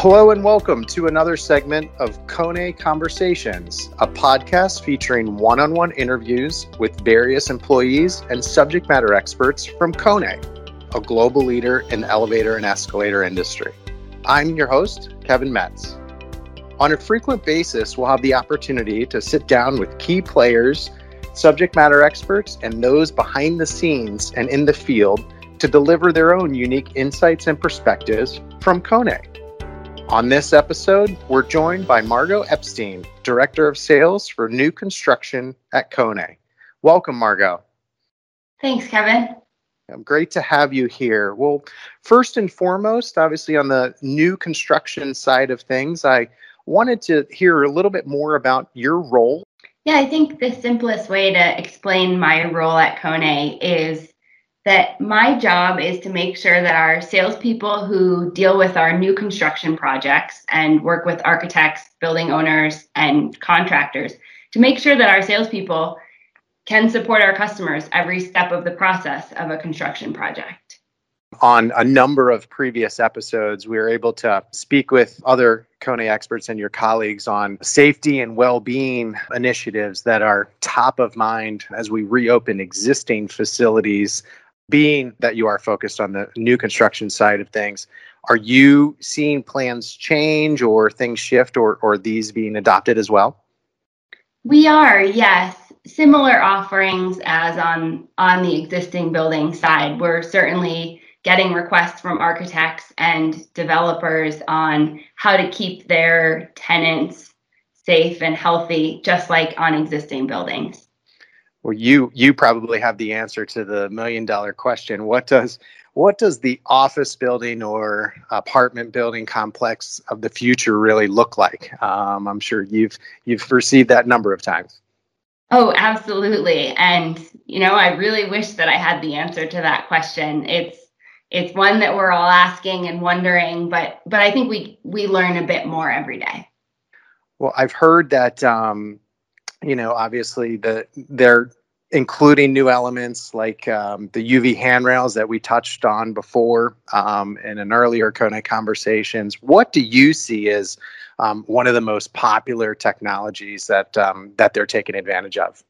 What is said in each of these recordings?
Hello and welcome to another segment of Kone Conversations, a podcast featuring one on one interviews with various employees and subject matter experts from Kone, a global leader in the elevator and escalator industry. I'm your host, Kevin Metz. On a frequent basis, we'll have the opportunity to sit down with key players, subject matter experts, and those behind the scenes and in the field to deliver their own unique insights and perspectives from Kone. On this episode, we're joined by Margot Epstein, Director of Sales for New Construction at Kone. Welcome, Margot. Thanks, Kevin. Um, great to have you here. Well, first and foremost, obviously, on the new construction side of things, I wanted to hear a little bit more about your role. Yeah, I think the simplest way to explain my role at Kone is that my job is to make sure that our salespeople who deal with our new construction projects and work with architects, building owners, and contractors to make sure that our salespeople can support our customers every step of the process of a construction project. On a number of previous episodes, we were able to speak with other Kone experts and your colleagues on safety and well being initiatives that are top of mind as we reopen existing facilities being that you are focused on the new construction side of things, are you seeing plans change or things shift or, or these being adopted as well? We are, yes. Similar offerings as on on the existing building side. We're certainly getting requests from architects and developers on how to keep their tenants safe and healthy, just like on existing buildings well you you probably have the answer to the million dollar question. What does what does the office building or apartment building complex of the future really look like? Um, i'm sure you've you've received that number of times. Oh absolutely. And you know i really wish that i had the answer to that question. It's it's one that we're all asking and wondering but but i think we we learn a bit more every day. Well i've heard that um, you know, obviously the they're including new elements like um, the UV handrails that we touched on before um, in an earlier Kone conversations. What do you see as um, one of the most popular technologies that um, that they're taking advantage of?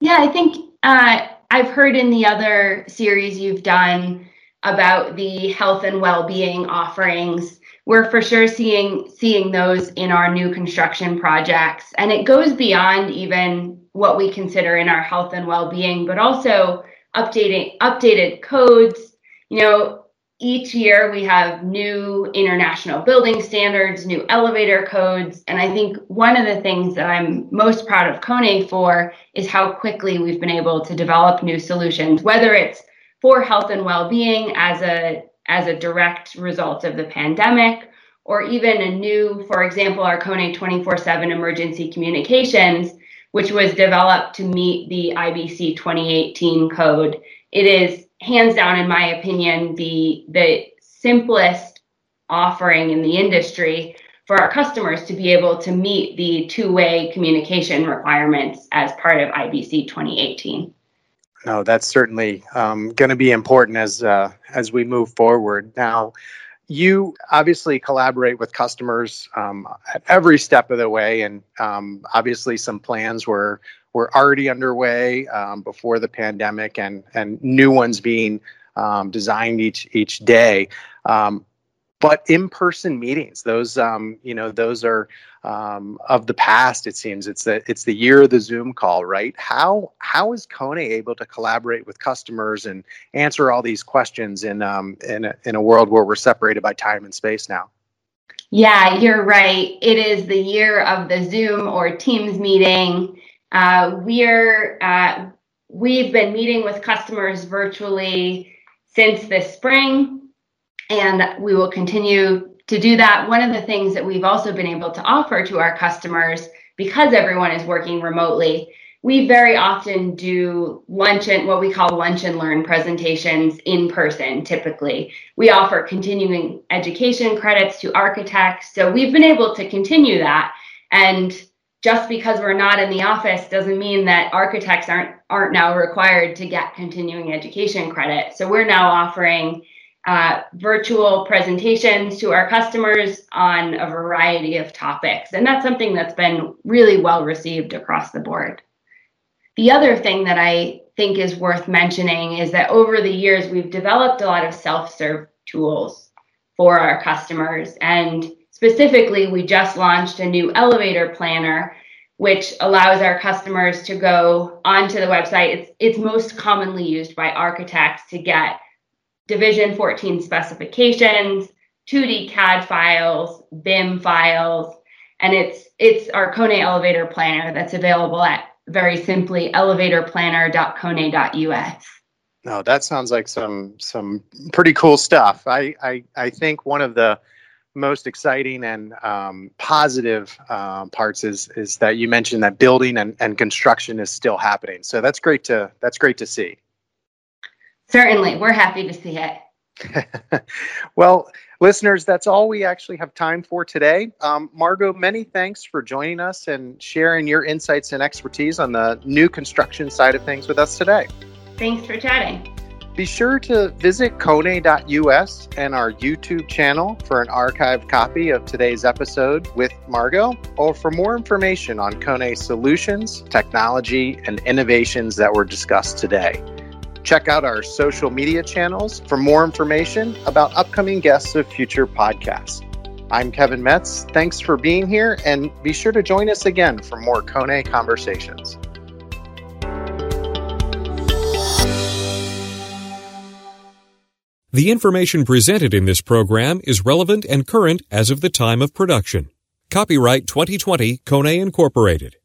Yeah, I think uh, I've heard in the other series you've done about the health and well-being offerings we're for sure seeing seeing those in our new construction projects. And it goes beyond even what we consider in our health and well-being but also updating updated codes. You know each year we have new international building standards new elevator codes. And i think one of the things that i'm most proud of kone for is how quickly we've been able to develop new solutions whether it's for health and well-being as a as a direct result of the pandemic, or even a new, for example, our Kone 24 7 emergency communications, which was developed to meet the IBC 2018 code. It is hands down, in my opinion, the, the simplest offering in the industry for our customers to be able to meet the two way communication requirements as part of IBC 2018 no, that's certainly um, going to be important as uh, as we move forward. Now, you obviously collaborate with customers um, at every step of the way, and um, obviously some plans were were already underway um, before the pandemic, and and new ones being um, designed each each day. Um, but in-person meetings, those you know, those are um, of the past. It seems it's the it's the year of the Zoom call, right? How how is Kone able to collaborate with customers and answer all these questions in um, in a, in a world where we're separated by time and space now? Yeah, you're right. It is the year of the Zoom or Teams meeting. Uh, we're uh, we've been meeting with customers virtually since this spring, and we will continue to do that, one of the things that we've also been able to offer to our customers, because everyone is working remotely, we very often do lunch and what we call lunch and learn presentations in person typically. We offer continuing education credits to architects. So we've been able to continue that. And just because we're not in the office doesn't mean that architects aren't aren't now required to get continuing education credit. So we're now offering uh, virtual presentations to our customers on a variety of topics. And that's something that's been really well received across the board. The other thing that I think is worth mentioning is that over the years, we've developed a lot of self serve tools for our customers. And specifically, we just launched a new elevator planner which allows our customers to go onto the website. It's, it's most commonly used by architects to get Division 14 specifications, 2D CAD files, BIM files, and it's it's our Kone Elevator Planner that's available at very simply elevatorplanner.kone.us. No, that sounds like some some pretty cool stuff. I I, I think one of the most exciting and um, positive uh, parts is is that you mentioned that building and, and construction is still happening. So that's great to that's great to see. Certainly, we're happy to see it. well, listeners, that's all we actually have time for today. Um, Margot, many thanks for joining us and sharing your insights and expertise on the new construction side of things with us today. Thanks for chatting. Be sure to visit Kone.us and our YouTube channel for an archived copy of today's episode with Margot, or for more information on Kone solutions, technology, and innovations that were discussed today. Check out our social media channels for more information about upcoming guests of future podcasts. I'm Kevin Metz. Thanks for being here, and be sure to join us again for more Kone Conversations. The information presented in this program is relevant and current as of the time of production. Copyright 2020 Kone Incorporated.